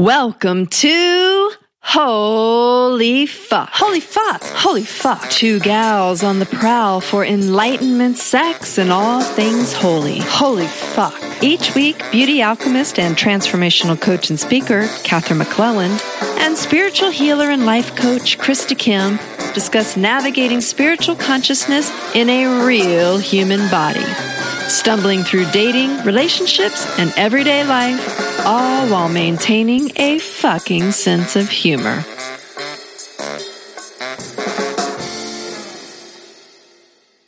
Welcome to Holy Fuck. Holy Fuck. Holy Fuck. Two gals on the prowl for enlightenment, sex, and all things holy. Holy Fuck. Each week, beauty alchemist and transformational coach and speaker, Katherine McClelland, and spiritual healer and life coach, Krista Kim, discuss navigating spiritual consciousness in a real human body. Stumbling through dating, relationships, and everyday life all while maintaining a fucking sense of humor.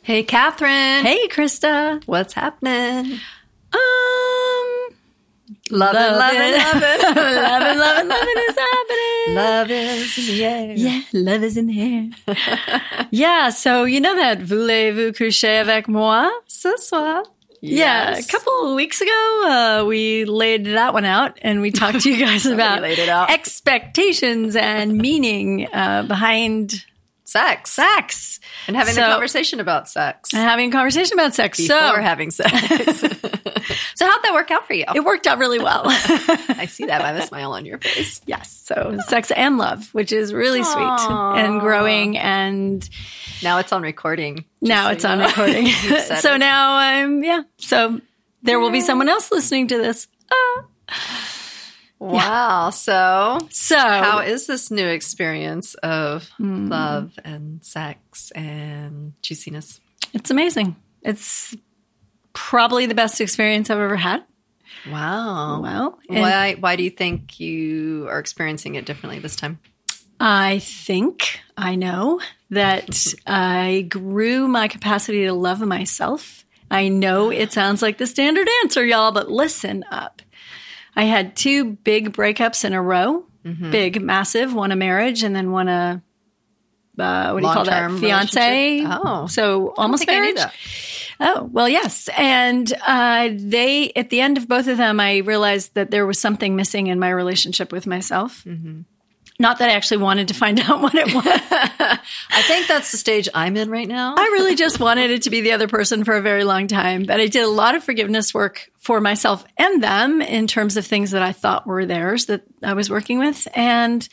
Hey, Katherine. Hey, Krista. What's happening? Um, Loving, loving, loving. loving, loving, loving is happening. Love is in the air. Yeah, love is in the air. yeah, so you know that voulez-vous coucher avec moi? Ce soir. Yeah, a couple of weeks ago, uh, we laid that one out and we talked to you guys about it expectations and meaning uh, behind Sex. sex And having So- a conversation about sex. and having a conversation about sex. Before so having sex. so how'd that work out for you? it worked out really well. I see that by the smile on your face. yes, so sex and love, which is really sweet and growing and Now it's on recording. now so it's on know. recording. So it. now I'm yeah. So there will be someone else listening to this. Ah. Wow. So So How is this new experience of Hmm. love and sex and juiciness? it's amazing. It's probably the best experience I've ever had. Wow. Well, and Why why do you think you are experiencing it differently this time? I think I know that I grew my capacity to love myself. I know it sounds like the standard answer, y'all, but listen up. I had two big breakups in a row. Mm-hmm. Big, massive, one a marriage and then one a uh, what do you call that? Fiance. Oh. so almost think I knew marriage. that. Oh, well, yes. And uh, they, at the end of both of them, I realized that there was something missing in my relationship with myself. Mm-hmm. Not that I actually wanted to find out what it was. I think that's the stage I'm in right now. I really just wanted it to be the other person for a very long time. But I did a lot of forgiveness work for myself and them in terms of things that I thought were theirs that I was working with. And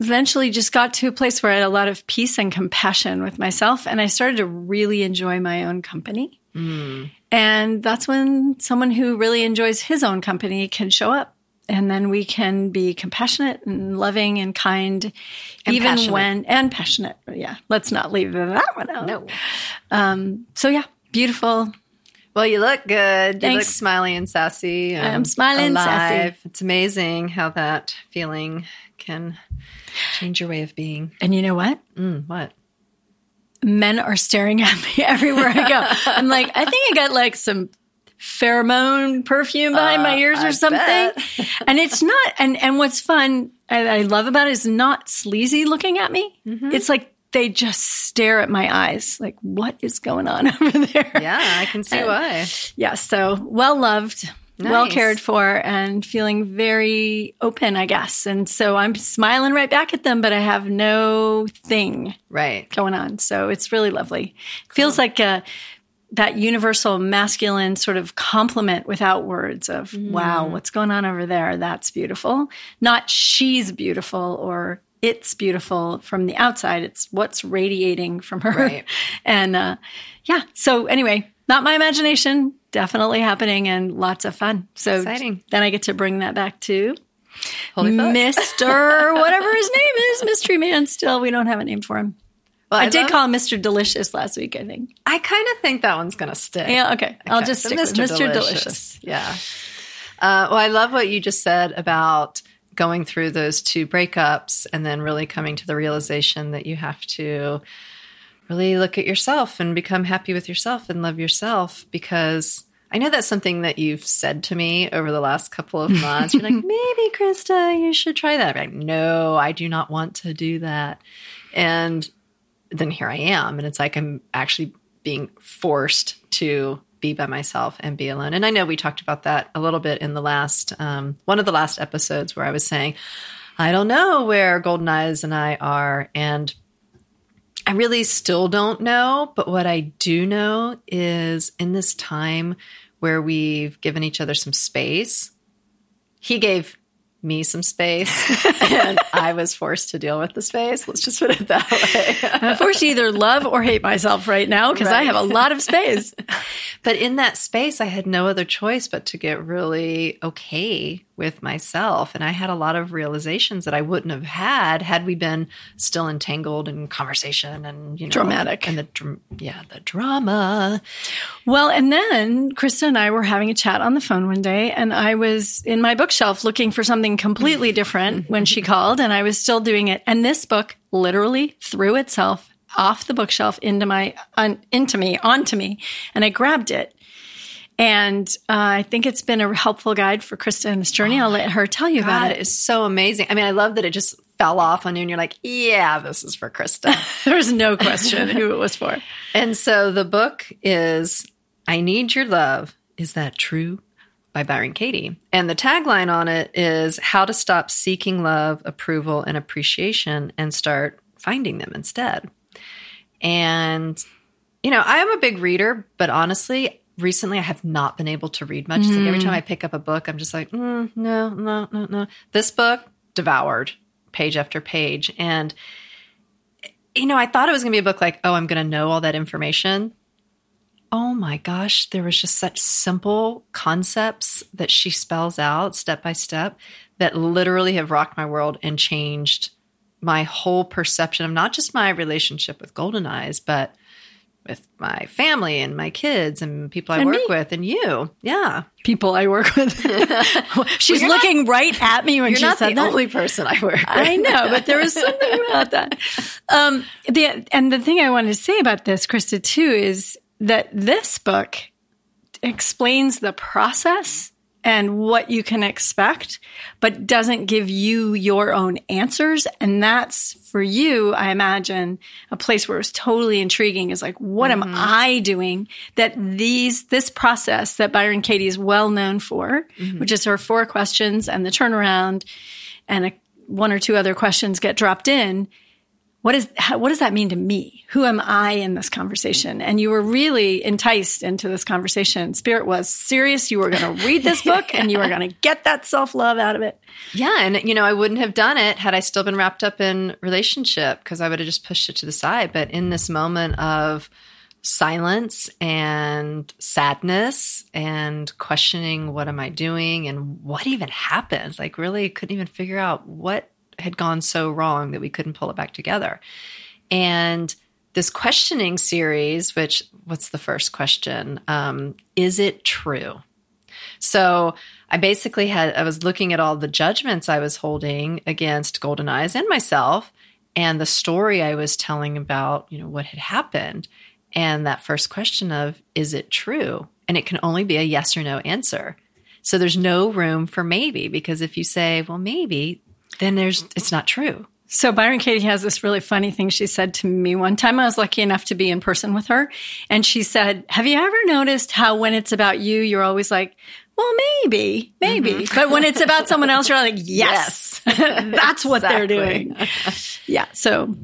eventually just got to a place where I had a lot of peace and compassion with myself. And I started to really enjoy my own company. Mm. And that's when someone who really enjoys his own company can show up. And then we can be compassionate and loving and kind, and even passionate. when, and passionate. Yeah, let's not leave that one out. no. So, yeah, beautiful. Well, you look good. You look Thanks. smiley and sassy. And am smiling and sassy. alive. It's amazing how that feeling can change your way of being. And you know what? Mm, what? Men are staring at me everywhere I go. I'm like, I think I got like some pheromone perfume behind my ears or Uh, I something. and it's not, and, and what's fun, I, I love about it is not sleazy looking at me. Mm-hmm. It's like they just stare at my eyes. Like, what is going on over there? Yeah, I can see why. Yeah, so well loved, well cared for, and feeling very open, I guess. And so I'm smiling right back at them, but I have no thing Right. going on. So it's really lovely. Feels like a, that universal masculine sort of compliment without words of, wow, what's going on over there? That's beautiful. Not she's beautiful or it's beautiful from the outside. It's what's radiating from her. Right. and uh, yeah. So anyway, not my imagination, definitely happening and lots of fun. So Exciting. then I get to bring that back to Holy. Mr. whatever his name is, Mystery Man. Still, we don't have a name for him. Well, I, did love- call Mr. Delicious last week, I think. I kind of think that one's going to stick. Yeah, okay. I'll just so stick with Mr. Delicious. Yeah. Uh, well, I love what you just said about going through those two breakups and then really coming to the realization that you have to really look at yourself and become happy with yourself and love yourself because I know that's something that you've said to me over the last couple of months. You're like, maybe Krista, you should try that. I'm like, no, I do not want to do that. And then here I am. And it's like I'm actually being forced to be by myself and be alone. And I know we talked about that a little bit in the last, um, one of the last episodes where I was saying, I don't know where Golden Eyes and I are. And I really still don't know. But what I do know is in this time where we've given each other some space, he gave me some space and I was forced to deal with the space. Let's just put it that way. I'm forced to either love or hate myself right now because right. I have a lot of space. but in that space, I had no other choice but to get really okay with myself. And I had a lot of realizations that I wouldn't have had had we been still entangled in conversation and, you know, dramatic. And the, yeah, the drama. Well, and then Krista and I were having a chat on the phone one day and I was in my bookshelf looking for something completely different when she called and I was still doing it. And this book literally threw itself off the bookshelf into my, into me, onto me. And I grabbed it and uh, I think it's been a helpful guide for Krista in this journey. Oh, I'll let her tell you God, about it. It's so amazing. I mean, I love that it just fell off on you and you're like, yeah, this is for Krista. There's no question who it was for. And so the book is I Need Your Love. Is That True? by Byron Katie. And the tagline on it is how to stop seeking love, approval, and appreciation and start finding them instead. And, you know, I am a big reader, but honestly, recently I have not been able to read much. Mm. like every time I pick up a book, I'm just like, mm, no, no, no, no. This book devoured page after page. And, you know, I thought it was going to be a book like, oh, I'm going to know all that information. Oh my gosh, there was just such simple concepts that she spells out step by step that literally have rocked my world and changed my whole perception of not just my relationship with Golden Eyes, but with my family and my kids and people I and work me. with and you. Yeah. People I work with. She's well, looking not, right at me when she said the that. only person I work with. I know, but there was something about that. Um, the, and the thing I wanted to say about this, Krista, too, is that this book explains the process and what you can expect, but doesn't give you your own answers. And that's for you, I imagine, a place where it was totally intriguing is like, what mm-hmm. am I doing that these, this process that Byron Katie is well known for, mm-hmm. which is her four questions and the turnaround and a, one or two other questions get dropped in what is how, what does that mean to me? Who am I in this conversation? And you were really enticed into this conversation. Spirit was serious. You were going to read this book and you were going to get that self love out of it. Yeah, and you know, I wouldn't have done it had I still been wrapped up in relationship because I would have just pushed it to the side. But in this moment of silence and sadness and questioning what am I doing and what even happens, like really couldn't even figure out what had gone so wrong that we couldn't pull it back together. And this questioning series, which what's the first question? Um, is it true? So I basically had I was looking at all the judgments I was holding against Golden Eyes and myself, and the story I was telling about, you know, what had happened, and that first question of is it true? And it can only be a yes or no answer. So there's no room for maybe because if you say, well, maybe, then there's it's not true. So Byron Katie has this really funny thing she said to me one time. I was lucky enough to be in person with her, and she said, "Have you ever noticed how when it's about you, you're always like." Well, maybe, maybe. Mm-hmm. But when it's about someone else, you're like, yes, yes. that's what they're doing. yeah. So,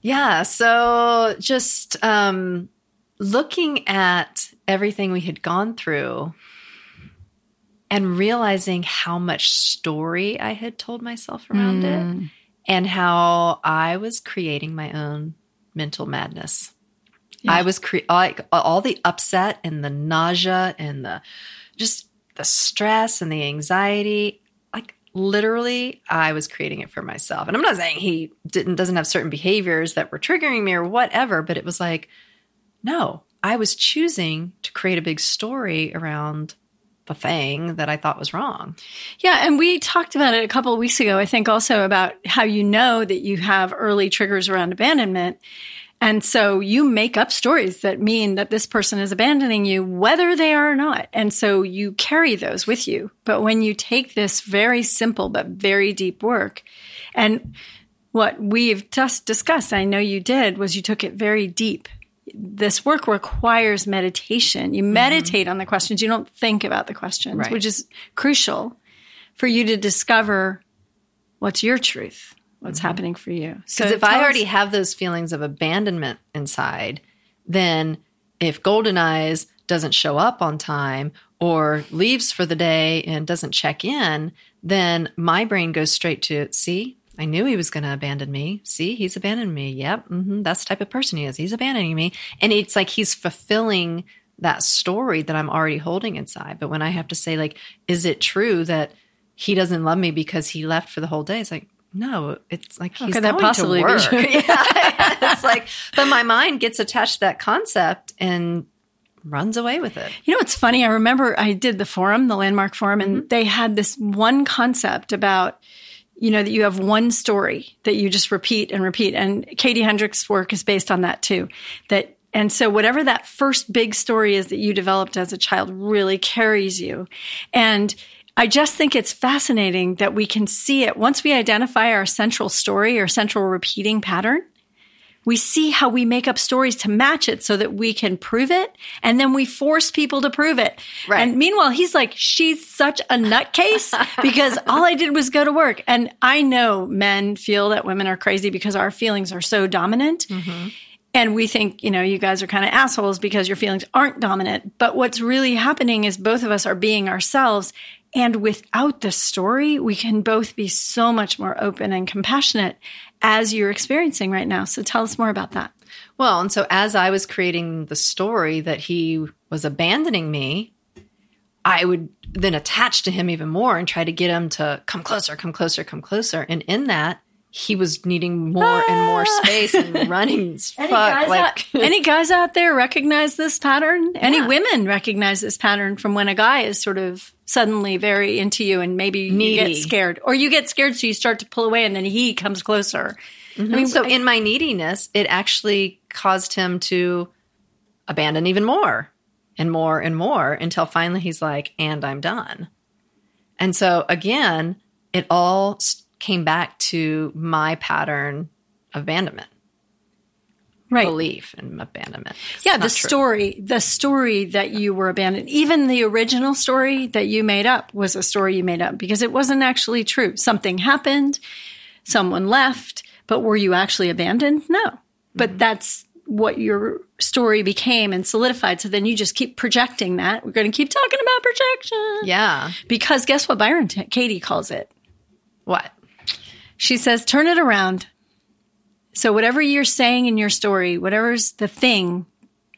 yeah. So just um, looking at everything we had gone through and realizing how much story I had told myself around mm. it and how I was creating my own mental madness. Yeah. I was cre- like all the upset and the nausea and the just the stress and the anxiety. Like literally, I was creating it for myself. And I'm not saying he didn't doesn't have certain behaviors that were triggering me or whatever, but it was like, no, I was choosing to create a big story around the thing that I thought was wrong. Yeah, and we talked about it a couple of weeks ago, I think also about how you know that you have early triggers around abandonment. And so you make up stories that mean that this person is abandoning you, whether they are or not. And so you carry those with you. But when you take this very simple but very deep work, and what we've just discussed, I know you did, was you took it very deep this work requires meditation. You mm-hmm. meditate mm-hmm. on the questions. You don't think about the questions, right. which is crucial for you to discover what's your truth, what's mm-hmm. happening for you. Because so if I already us- have those feelings of abandonment inside, then if Golden Eyes doesn't show up on time or leaves for the day and doesn't check in, then my brain goes straight to see. I knew he was going to abandon me. See, he's abandoned me. Yep, hmm that's the type of person he is. He's abandoning me, and it's like he's fulfilling that story that I'm already holding inside. But when I have to say, like, is it true that he doesn't love me because he left for the whole day? It's like, no, it's like he's could that going possibly to work. yeah, it's like, but my mind gets attached to that concept and runs away with it. You know, it's funny. I remember I did the forum, the landmark forum, and they had this one concept about, you know, that you have one story that you just repeat and repeat. And Katie Hendricks' work is based on that too. That and so whatever that first big story is that you developed as a child really carries you. And I just think it's fascinating that we can see it once we identify our central story or central repeating pattern we see how we make up stories to match it so that we can prove it and then we force people to prove it. Right. And meanwhile, he's like, she's such a nutcase because all I did was go to work. And I know men feel that women are crazy because our feelings are so dominant. Mm-hmm. And we think, you know, you guys are kind of assholes because your feelings aren't dominant. But what's really happening is both of us are being ourselves. And without the story, we can both be so much more open and compassionate as you're experiencing right now. So tell us more about that. Well, and so as I was creating the story that he was abandoning me, I would then attach to him even more and try to get him to come closer, come closer, come closer. And in that, he was needing more and more ah. space and running fuck. guys, like, out, any guys out there recognize this pattern? Any women recognize this pattern from when a guy is sort of suddenly very into you and maybe you get scared or you get scared so you start to pull away and then he comes closer. I mm-hmm. mean, so I- in my neediness, it actually caused him to abandon even more and more and more until finally he's like, and I'm done. And so again, it all came back to my pattern of abandonment, right. belief in abandonment. It's Yeah, the true. story, the story that you were abandoned, even the original story that you made up was a story you made up because it wasn't actually true. Something happened, someone left, but were you actually abandoned? No. But Mm-hmm. that's what your story became and solidified. So then you just keep projecting that. We're going to keep talking about projection. Yeah. Because guess what Byron T- Katie calls it? What? She says, turn it around. So, whatever you're saying in your story, whatever's the thing,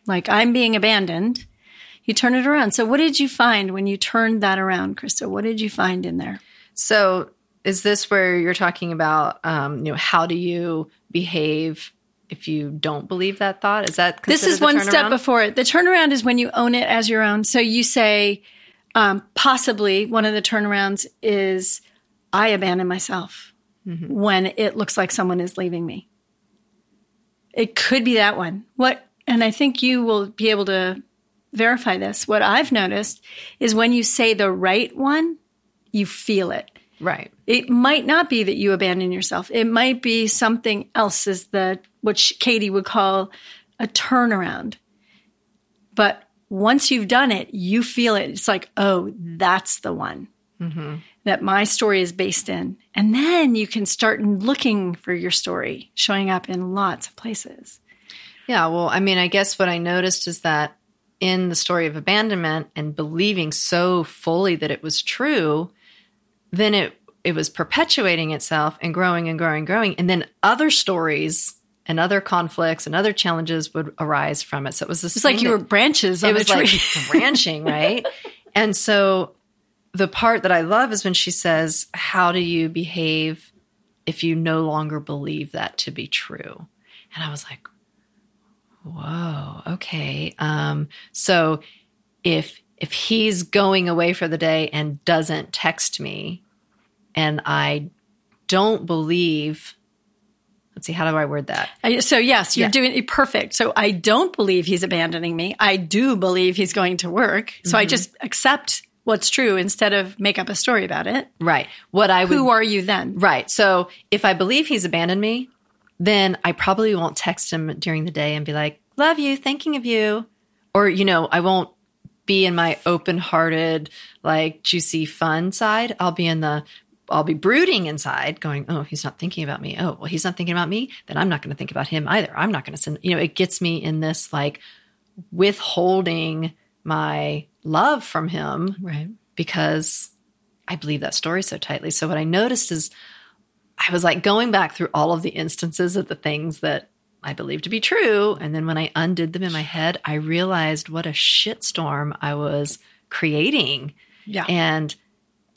like I'm being abandoned, you turn it around. So, what did you find when you turned that around, Krista? What did you find in there? So is this where you're talking about, um, you know, how do you behave if you don't believe that thought? Is that This is one step before it. The turnaround is when you own it as your own. So, you say, um, possibly one of the turnarounds is I abandon myself Mm-hmm. when it looks like someone is leaving me. It could be that one. What, and I think you will be able to verify this. What I've noticed is when you say the right one, you feel it. Right. It might not be that you abandon yourself. It might be something else is the what sh- Katie would call a turnaround. But once you've done it, you feel it. It's like, oh, that's the one mm-hmm. That my story is based in. And then you can start looking for your story showing up in lots of places. Yeah, well, I mean, I guess what I noticed is that in the story of abandonment and believing so fully that it was true, then it it was perpetuating itself and growing and growing and growing, and then other stories and other conflicts and other challenges would arise from it. So it was this. It's like you were branches it was tree. like branching, right? And so the part that I love is when she says, "How do you behave if you no longer believe that to be true?" And I was like, "Whoa, okay." Um, so if if he's going away for the day and doesn't text me, and I don't believe, let's see, how do I word that? So yes, you're Yeah. doing it perfect. So I don't believe he's abandoning me. I do believe he's going to work. So Mm-hmm. I just accept what's true instead of make up a story about it. Right. What I would Who are you then? Right. So if I believe he's abandoned me, then I probably won't text him during the day and be like, love you, thinking of you. Or, you know, I won't be in my open hearted, like juicy fun side. I'll be in the, I'll be brooding inside going, oh, he's not thinking about me. Oh, well, he's not thinking about me. Then I'm not going to think about him either. I'm not going to send, you know, it gets me in this like withholding my love from him Right. because I believe that story so tightly. So what I noticed is I was like going back through all of the instances of the things that I believed to be true. And then when I undid them in my head, I realized what a shitstorm I was creating. Yeah. And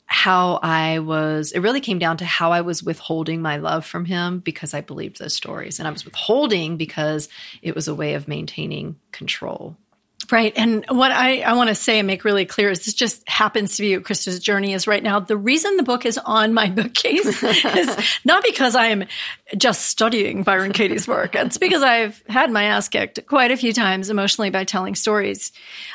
how I was, it really came down to how I was withholding my love from him because I believed those stories. And I was withholding because it was a way of maintaining control. Right. And what I, I want to say and make really clear is this just happens to be what Krista's journey is right now. The reason the book is on my bookcase is not because I am just studying Byron Katie's work. It's because I've had my ass kicked quite a few times emotionally by telling stories.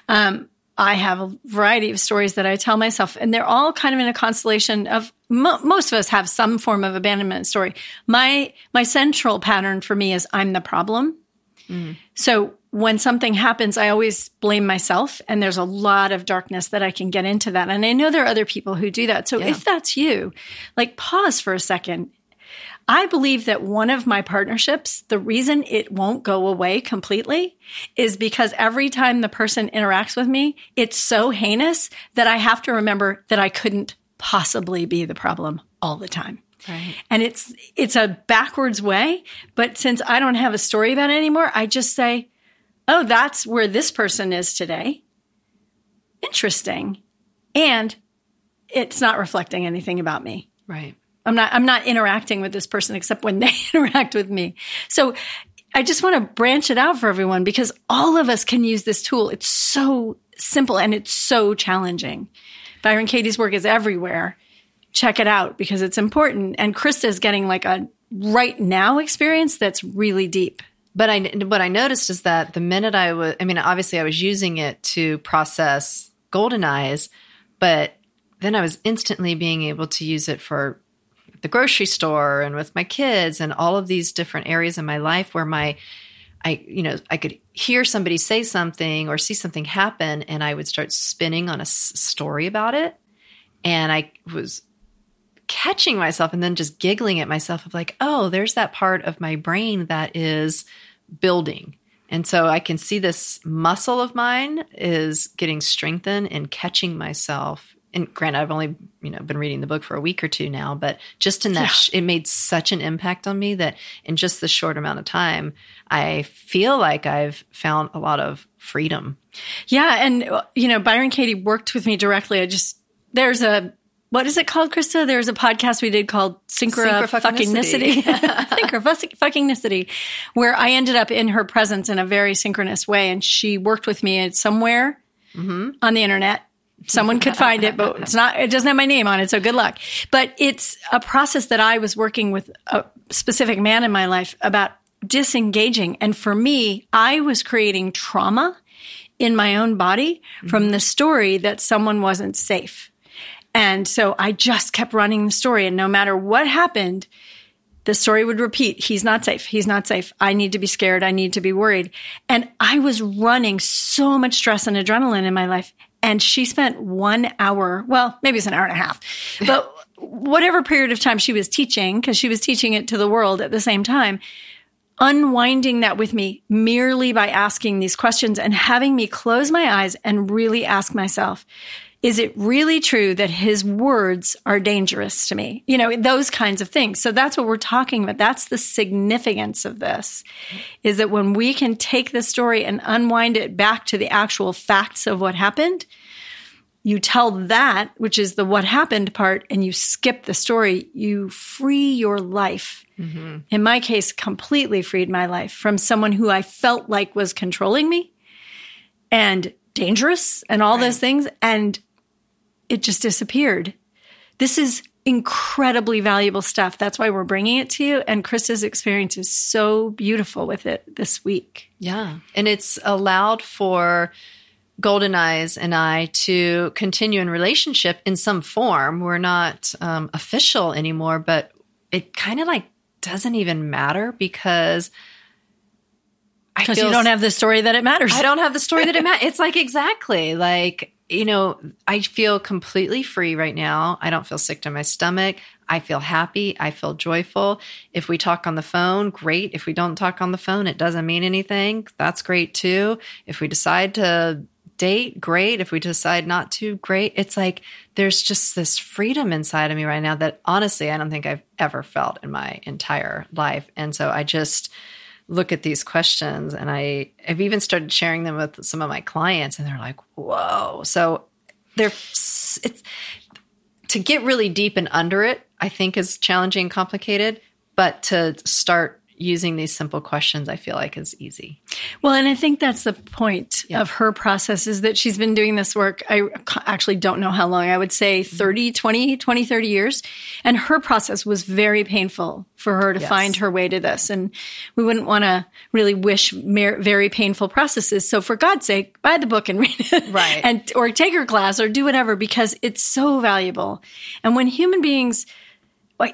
Um, I have a variety of stories that I tell myself, and they're all kind of in a constellation of mo- most of us have some form of abandonment story. My my central pattern for me is I'm the problem. Mm. So when something happens, I always blame myself, and there's a lot of darkness that I can get into that. And I know there are other people who do that. So yeah. if that's you, like pause for a second I believe that one of my partnerships, the reason it won't go away completely is because every time the person interacts with me, it's so heinous that I have to remember that I couldn't possibly be the problem all the time. Right. And it's it's a backwards way, but since I don't have a story about it anymore, I just say, "Oh, that's where this person is today." Interesting. And it's not reflecting anything about me. Right. I'm not I'm not interacting with this person except when they interact with me. So I just want to branch it out for everyone because all of us can use this tool. It's so simple and it's so challenging. Byron Katie's work is everywhere. Check it out because it's important. And Krista is getting like a right now experience that's really deep. But I, what I noticed is that the minute I was, I mean, obviously I was using it to process golden eyes, but then I was instantly being able to use it for the grocery store and with my kids and all of these different areas in my life where my I you know I could hear somebody say something or see something happen and I would start spinning on a story about it. And I was catching myself and then just giggling at myself of like oh there's that part of my brain that is building and so I can see this muscle of mine is getting strengthened and catching myself and granted, I've only you know been reading the book for a week or two now, but just in that, yeah. sh- it made such an impact on me that in just this short amount of time, I feel like I've found a lot of freedom. Yeah, and you know, Byron Katie worked with me directly. I just there's a what is it called, Krista? There's a podcast we did called Synchro Fuckingnicity. Synchro Fuckingnicity, where I ended up in her presence in a very synchronous way, and she worked with me at somewhere mm-hmm. on the internet Someone could find it, but it's not, it doesn't have my name on it. So good luck. But it's a process that I was working with a specific man in my life about disengaging. And for me, I was creating trauma in my own body from mm-hmm. the story that someone wasn't safe. And so I just kept running the story. And no matter what happened, the story would repeat. He's not safe. He's not safe. I need to be scared. I need to be worried. And I was running so much stress and adrenaline in my life. And she spent one hour, well, maybe it's an hour and a half, but whatever period of time she was teaching, because she was teaching it to the world at the same time, unwinding that with me merely by asking these questions and having me close my eyes and really ask myself, is it really true that his words are dangerous to me? You know, those kinds of things. So that's what we're talking about. That's the significance of this is that when we can take the story and unwind it back to the actual facts of what happened, you tell that, which is the what happened part, and you skip the story, you free your life. Mm-hmm. In my case, completely freed my life from someone who I felt like was controlling me and dangerous and all right. those things. And it just disappeared. This is incredibly valuable stuff. That's why we're bringing it to you. And Chris's experience is so beautiful with it this week. Yeah. And it's allowed for Golden Eyes and I to continue in relationship in some form. We're not um, official anymore, but it kind of like doesn't even matter because because you don't have the story that it matters. I don't have the story that it matters. It's like exactly like you know, I feel completely free right now. I don't feel sick to my stomach. I feel happy. I feel joyful. If we talk on the phone, great. If we don't talk on the phone, it doesn't mean anything. That's great too. If we decide to date, great. If we decide not to, great. It's like there's just this freedom inside of me right now that honestly, I don't think I've ever felt in my entire life. And so I just look at these questions and I, I've even started sharing them with some of my clients and they're like, whoa. So they're, it's, to get really deep and under it, I think is challenging and complicated. But to start using these simple questions i feel like is easy well and i think that's the point yeah. of her process is that she's been doing this work i actually don't know how long i would say mm-hmm. 30 20 20 30 years and her process was very painful for her to yes. find her way to this and we wouldn't want to really wish mer- very painful processes so for god's sake buy the book and read it right and or take her class or do whatever because it's so valuable and when human beings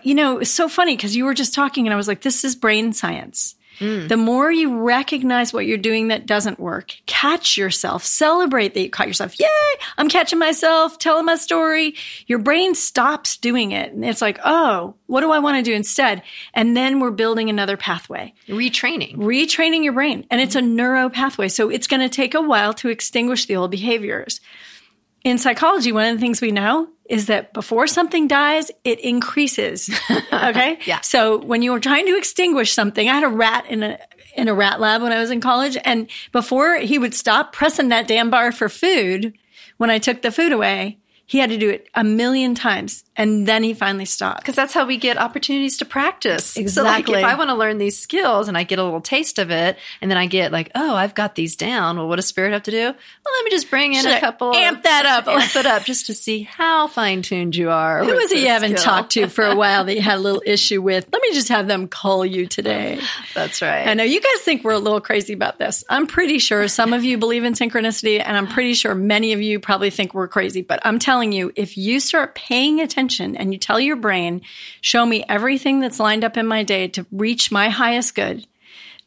you know, it's so funny because you were just talking and I was like, this is brain science. Mm. The more you recognize what you're doing that doesn't work, catch yourself, celebrate that you caught yourself. Yay, I'm catching myself, telling my story. Your brain stops doing it. And it's like, oh, what do I want to do instead? And then we're building another pathway. Retraining. Retraining your brain. And it's a neuro pathway. So it's going to take a while to extinguish the old behaviors. In psychology, one of the things we know is that before something dies, it increases. Okay. yeah. So when you were trying to extinguish something, I had a rat in a, in a rat lab when I was in college. And before he would stop pressing that damn bar for food, when I took the food away, he had to do it a million times and then he finally stopped. Because that's how we get opportunities to practice. Exactly. So like if I want to learn these skills and I get a little taste of it and then I get like, oh, I've got these down. Well, what does spirit have to do? Well, let me just bring in Should a couple. Amp that up. amp it up just to see how fine tuned you are. Who was it you haven't skill. talked to for a while that you had a little issue with? Let me just have them call you today. That's right. I know you guys think we're a little crazy about this. I'm pretty sure some of you believe in synchronicity and I'm pretty sure many of you probably think we're crazy, but I'm telling you, if you start paying attention and you tell your brain, show me everything that's lined up in my day to reach my highest good,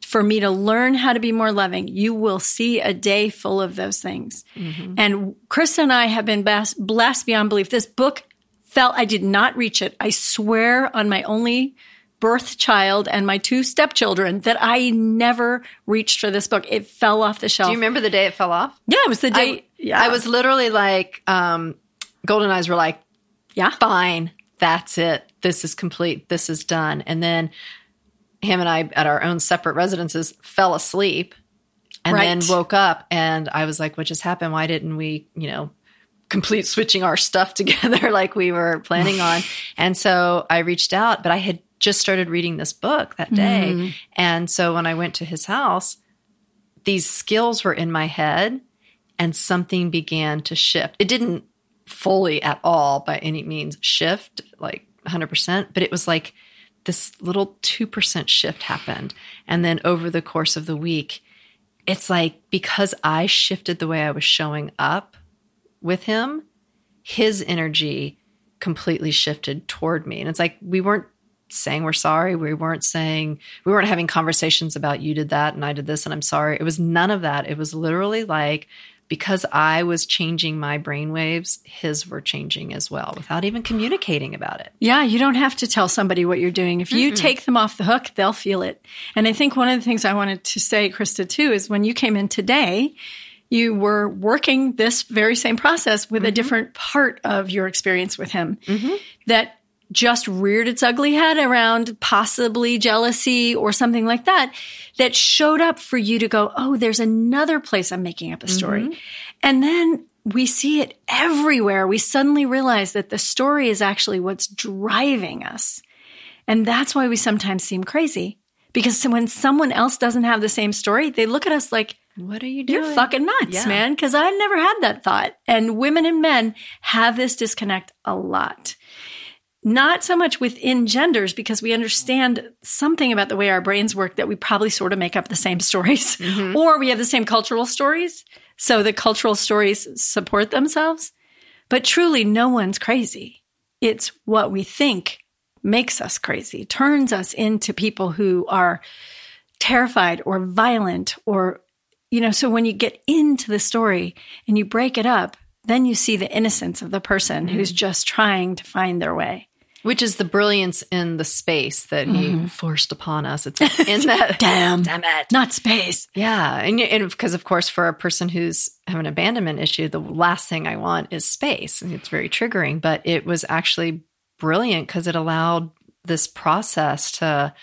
for me to learn how to be more loving, you will see a day full of those things. Mm-hmm. And Chris and I have been blessed beyond belief. This book felt I did not reach it. I swear on my only birth child and my two stepchildren that I never reached for this book. It fell off the shelf. Do you remember the day it fell off? Yeah, it was the day. I, yeah. I was literally like, um, Golden Eyes were like, yeah, fine. That's it. This is complete. This is done. And then him and I at our own separate residences fell asleep and right. then woke up and I was like, what just happened? Why didn't we, you know, complete switching our stuff together like we were planning on? and so I reached out, but I had just started reading this book that day. Mm. And so when I went to his house, these skills were in my head and something began to shift. It didn't fully at all by any means shift like 100%, but it was like this little 2% shift happened. And then over the course of the week, it's like because I shifted the way I was showing up with him, his energy completely shifted toward me. And it's like we weren't saying we're sorry. We weren't saying, we weren't having conversations about you did that and I did this and I'm sorry. It was none of that. It was literally like because I was changing my brainwaves, his were changing as well without even communicating about it. Yeah, you don't have to tell somebody what you're doing. If you mm take them off the hook, they'll feel it. And I think one of the things I wanted to say, Krista, too, is when you came in today, you were working this very same process with mm-hmm. a different part of your experience with him mm-hmm. that just reared its ugly head around possibly jealousy or something like that, that showed up for you to go, oh, there's another place I'm making up a story. Mm-hmm. And then we see it everywhere. We suddenly realize that the story is actually what's driving us. And that's why we sometimes seem crazy. Because when someone else doesn't have the same story, they look at us like, what are you doing? You're fucking nuts, yeah. man. Because I never had that thought. And women and men have this disconnect a lot not so much within genders because we understand something about the way our brains work that we probably sort of make up the same stories mm-hmm. or we have the same cultural stories so the cultural stories support themselves but truly no one's crazy it's what we think makes us crazy turns us into people who are terrified or violent or you know so when you get into the story and you break it up then you see the innocence of the person mm-hmm. who's just trying to find their way Which is the brilliance in the space that he forced upon us. It's like in that Damn. damn it. Not space. Yeah, and and because of course for a person who's have an abandonment issue, the last thing I want is space. And it's very triggering, but it was actually brilliant because it allowed this process to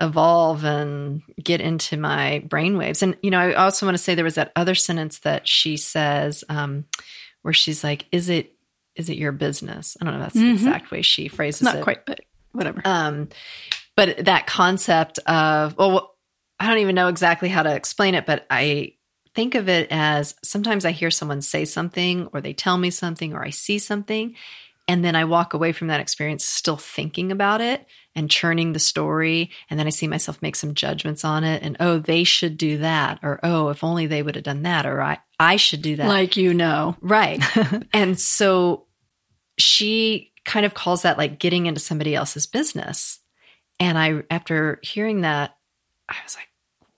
evolve and get into my brainwaves. And you know, I also want to say there was that other sentence that she says um, where she's like, "Is it is it your business?" I don't know. if That's the Mhm. exact way she phrases Not it. Not quite, but whatever. Um, but that concept of, well, I don't even know exactly how to explain it, but I think of it as sometimes I hear someone say something or they tell me something or I see something. And then I walk away from that experience still thinking about it and churning the story. And then I see myself make some judgments on it. And oh, they should do that. Or oh, if only they would have done that. Or I, I should do that. like you know. Right. and so she kind of calls that like getting into somebody else's business. And I, after hearing that, I was like,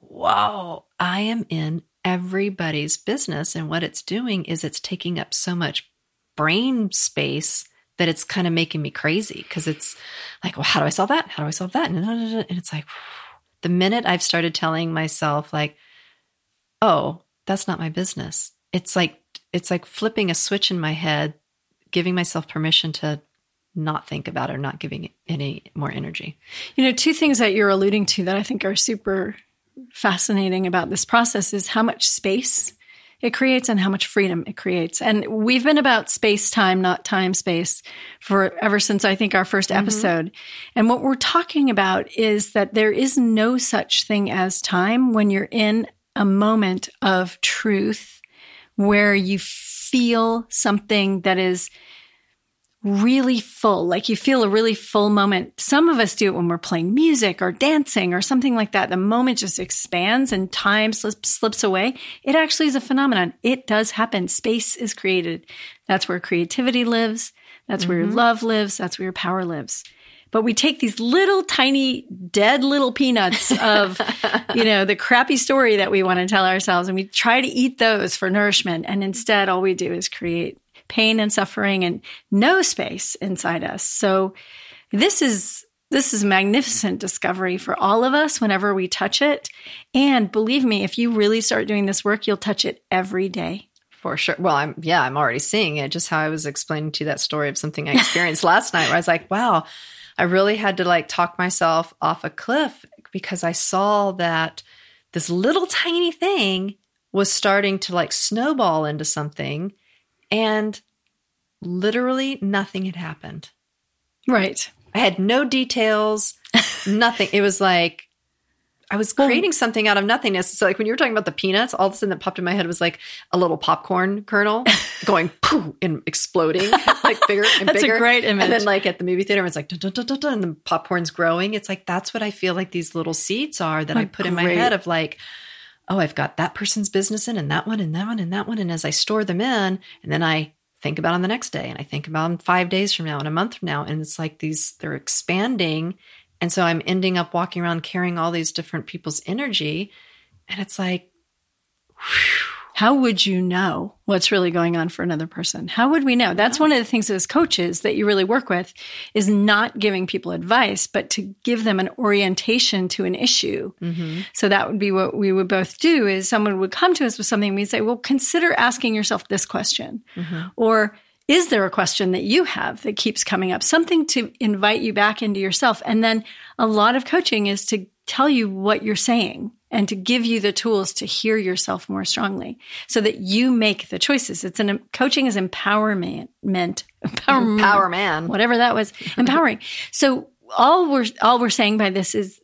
whoa, I am in everybody's business. And what it's doing is it's taking up so much brain space that it's kind of making me crazy because it's like, well, how do I solve that? How do I solve that? And it's like, the minute I've started telling myself, like, oh, that's not my business. It's like it's like flipping a switch in my head, giving myself permission to not think about it or not giving any more energy. You know, two things that you're alluding to that I think are super fascinating about this process is how much space it creates and how much freedom it creates. And we've been about space time, not time space, for ever since I think our 1st mm-hmm. episode. And what we're talking about is that there is no such thing as time when you're in a moment of truth where you feel something that is really full, like you feel a really full moment. Some of us do it when we're playing music or dancing or something like that. The moment just expands and time slips, slips away. It actually is a phenomenon. It does happen. Space is created. That's where creativity lives. That's where your love lives. That's where your power lives. But we take these little tiny dead little peanuts of, you know, the crappy story that we want to tell ourselves and we try to eat those for nourishment. And instead, all we do is create pain and suffering and no space inside us. So this is this is magnificent discovery for all of us whenever we touch it. And believe me, if you really start doing this work, you'll touch it every day. For sure. Well, I'm yeah, I'm already seeing it. Just how I was explaining to you that story of something I experienced last night where I was like, wow, I really had to like talk myself off a cliff because I saw that this little tiny thing was starting to like snowball into something and literally nothing had happened. Right. I had no details, nothing. It was like I was oh. creating something out of nothingness. So, like when you were talking about the peanuts, all of a sudden that popped in my head was like a little popcorn kernel going poof and exploding like bigger and That's a bigger. great image. And then, like at the movie theater, it's like dun, dun, dun, dun, dun, and the popcorn's growing. It's like that's what I feel like these little seeds are that I Oh, put in my head of like, oh, I've got that person's business in, and that one, and that one, and that one. And as I store them in, and then I think about them the next day, and I think about them five days from now, and a month from now, and it's like these they're expanding, and so I'm ending up walking around carrying all these different people's energy, and it's like, How would you know what's really going on for another person? How would we know? That's one of the things as coaches that you really work with is not giving people advice, but to give them an orientation to an issue. Mm-hmm. So that would be what we would both do is someone would come to us with something and we'd say, well, consider asking yourself this question. Mm-hmm. Or is there a question that you have that keeps coming up? Something to invite you back into yourself. And then a lot of coaching is to tell you what you're saying and to give you the tools to hear yourself more strongly so that you make the choices. It's an coaching is empowerment, meant empowerment, power man. whatever that was, empowering. So all we're all we're saying by this is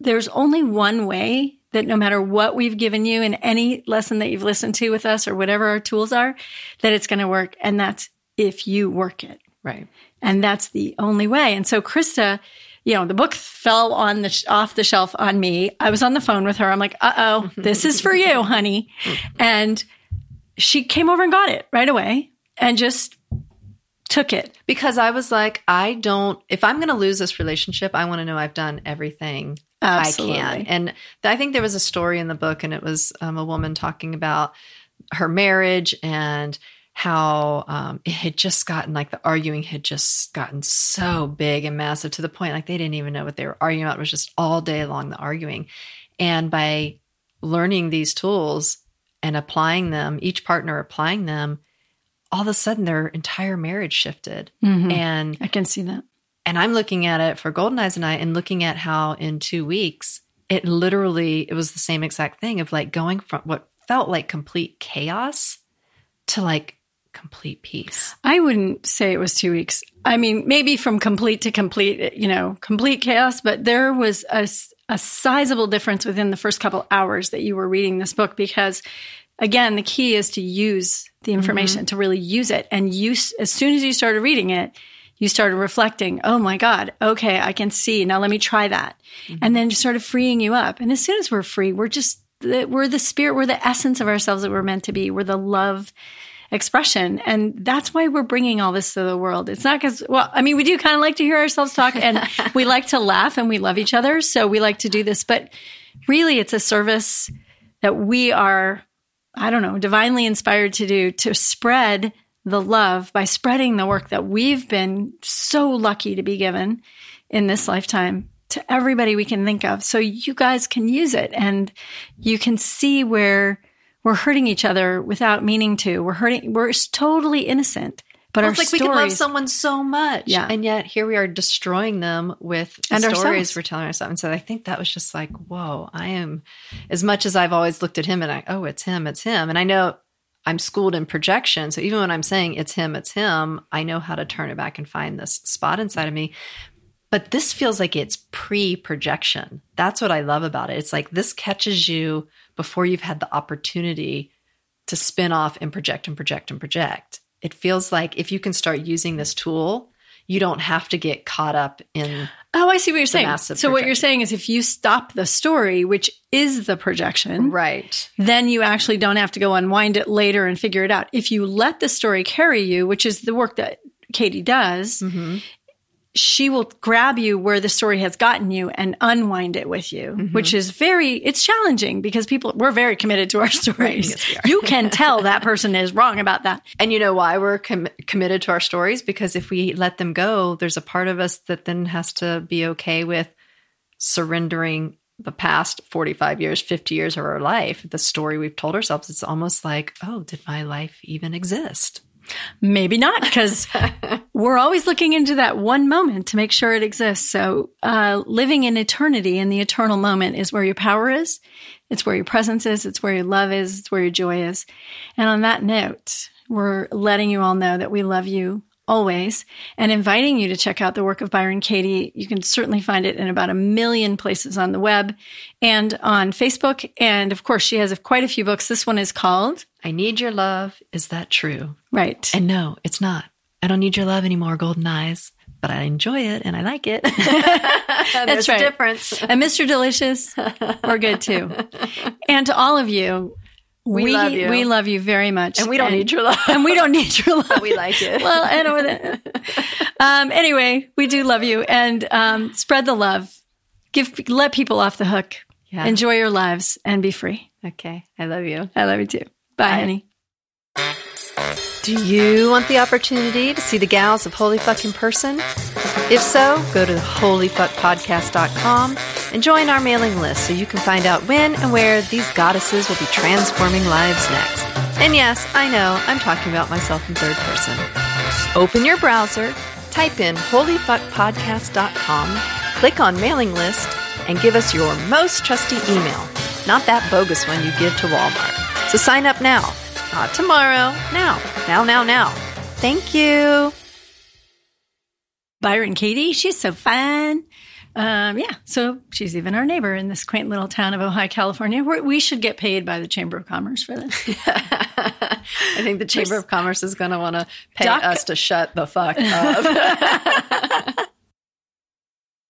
there's only one way that no matter what we've given you in any lesson that you've listened to with us or whatever our tools are, that it's going to work. And that's if you work it. Right. And that's the only way. And so Krista, you know, the book fell on the sh- off the shelf on me. I was on the phone with her. I'm like, "Uh oh, this is for you, honey." And she came over and got it right away and just took it. Because I was like, I don't, if I'm going to lose this relationship, I want to know I've done everything Absolutely. I can. And I think there was a story in the book, and it was um, a woman talking about her marriage and how um, it had just gotten like the arguing had just gotten so big and massive to the point like they didn't even know what they were arguing about. It was just all day long the arguing. And by learning these tools and applying them, each partner applying them, all of a sudden their entire marriage shifted. Mhm. And I can see that. And I'm looking at it for Golden Eyes and I and looking at how in two weeks it literally it was the same exact thing of like going from what felt like complete chaos to like complete peace. I wouldn't say it was two weeks. I mean, maybe from complete to complete, you know, complete chaos, but there was a, a sizable difference within the first couple hours that you were reading this book because, again, the key is to use the mm-hmm. information, to really use it. And you, as soon as you started reading it, you started reflecting, oh my God, okay, I can see. Now let me try that. Mm-hmm. And then just started freeing you up. And as soon as we're free, we're just, the- we're the spirit, we're the essence of ourselves that we're meant to be. We're the love expression. And that's why we're bringing all this to the world. It's not because, well, I mean, we do kind of like to hear ourselves talk and we like to laugh and we love each other. So we like to do this, but really it's a service that we are, I don't know, divinely inspired to do to spread the love by spreading the work that we've been so lucky to be given in this lifetime to everybody we can think of. So you guys can use it and you can see where we're hurting each other without meaning to. We're hurting, we're totally innocent. But Well, our it's like stories, we can love someone so much. Yeah. And yet here we are destroying them with the And stories ourselves. we're telling ourselves. And so I think that was just like, whoa, I am as much as I've always looked at him and I, oh, it's him, it's him. And I know I'm schooled in projection. So even when I'm saying it's him, it's him, I know how to turn it back and find this spot inside of me. But this feels like it's pre projection. That's what I love about it. It's like this catches you before you've had the opportunity to spin off and project and project and project. It feels like if you can start using this tool, you don't have to get caught up in Oh, I see what you're saying. So what you're saying is if you stop the story, which is the projection, right. then you actually don't have to go unwind it later and figure it out. If you let the story carry you, which is the work that Katie does, Mm-hmm. She will grab you where the story has gotten you and unwind it with you, Mm-hmm. which is very, it's challenging because people, we're very committed to our stories. You can tell that person is wrong about that. And you know why we're com- committed to our stories? Because if we let them go, there's a part of us that then has to be okay with surrendering the past 45 years, 50 years of our life, the story we've told ourselves. It's almost like, oh, did my life even exist? Maybe not, because we're always looking into that one moment to make sure it exists. So, uh, living in eternity in the eternal moment is where your power is. It's where your presence is. It's where your love is. It's where your joy is. And on that note, we're letting you all know that we love you always and inviting you to check out the work of Byron Katie. You can certainly find it in about a million places on the web and on Facebook. And of course, she has quite a few books. This one is called, I need your love. Is that true? right. And no, it's not. I don't need your love anymore, golden eyes, but I enjoy it and I like it. That's right. a difference. and Mr. Delicious, we're good too. And to all of you, We love you. We love you very much, And we don't need your love. and we don't need your love. we like it. well, don't. Um, anyway, we do love you, and um, spread the love. Give let people off the hook. Yeah. Enjoy your lives and be free. Okay. I love you. I love you too. Bye, honey. Do you want the opportunity to see the gals of Holy Fuck in person? If so, go to holyfuckpodcast.com and join our mailing list so you can find out when and where these goddesses will be transforming lives next. And yes, I know, I'm talking about myself in third person. Open your browser, type in holyfuckpodcast.com, click on mailing list, and give us your most trusty email, not that bogus one you give to Walmart. So sign up now. Not tomorrow. Now. Now, now, now. Thank you. Byron Katie, she's so fun. Um, yeah, so she's even our neighbor in this quaint little town of Ojai, California. Where we should get paid by the Chamber of Commerce for this. I think the Chamber of Commerce is going to want to pay Duck. us to shut the fuck up.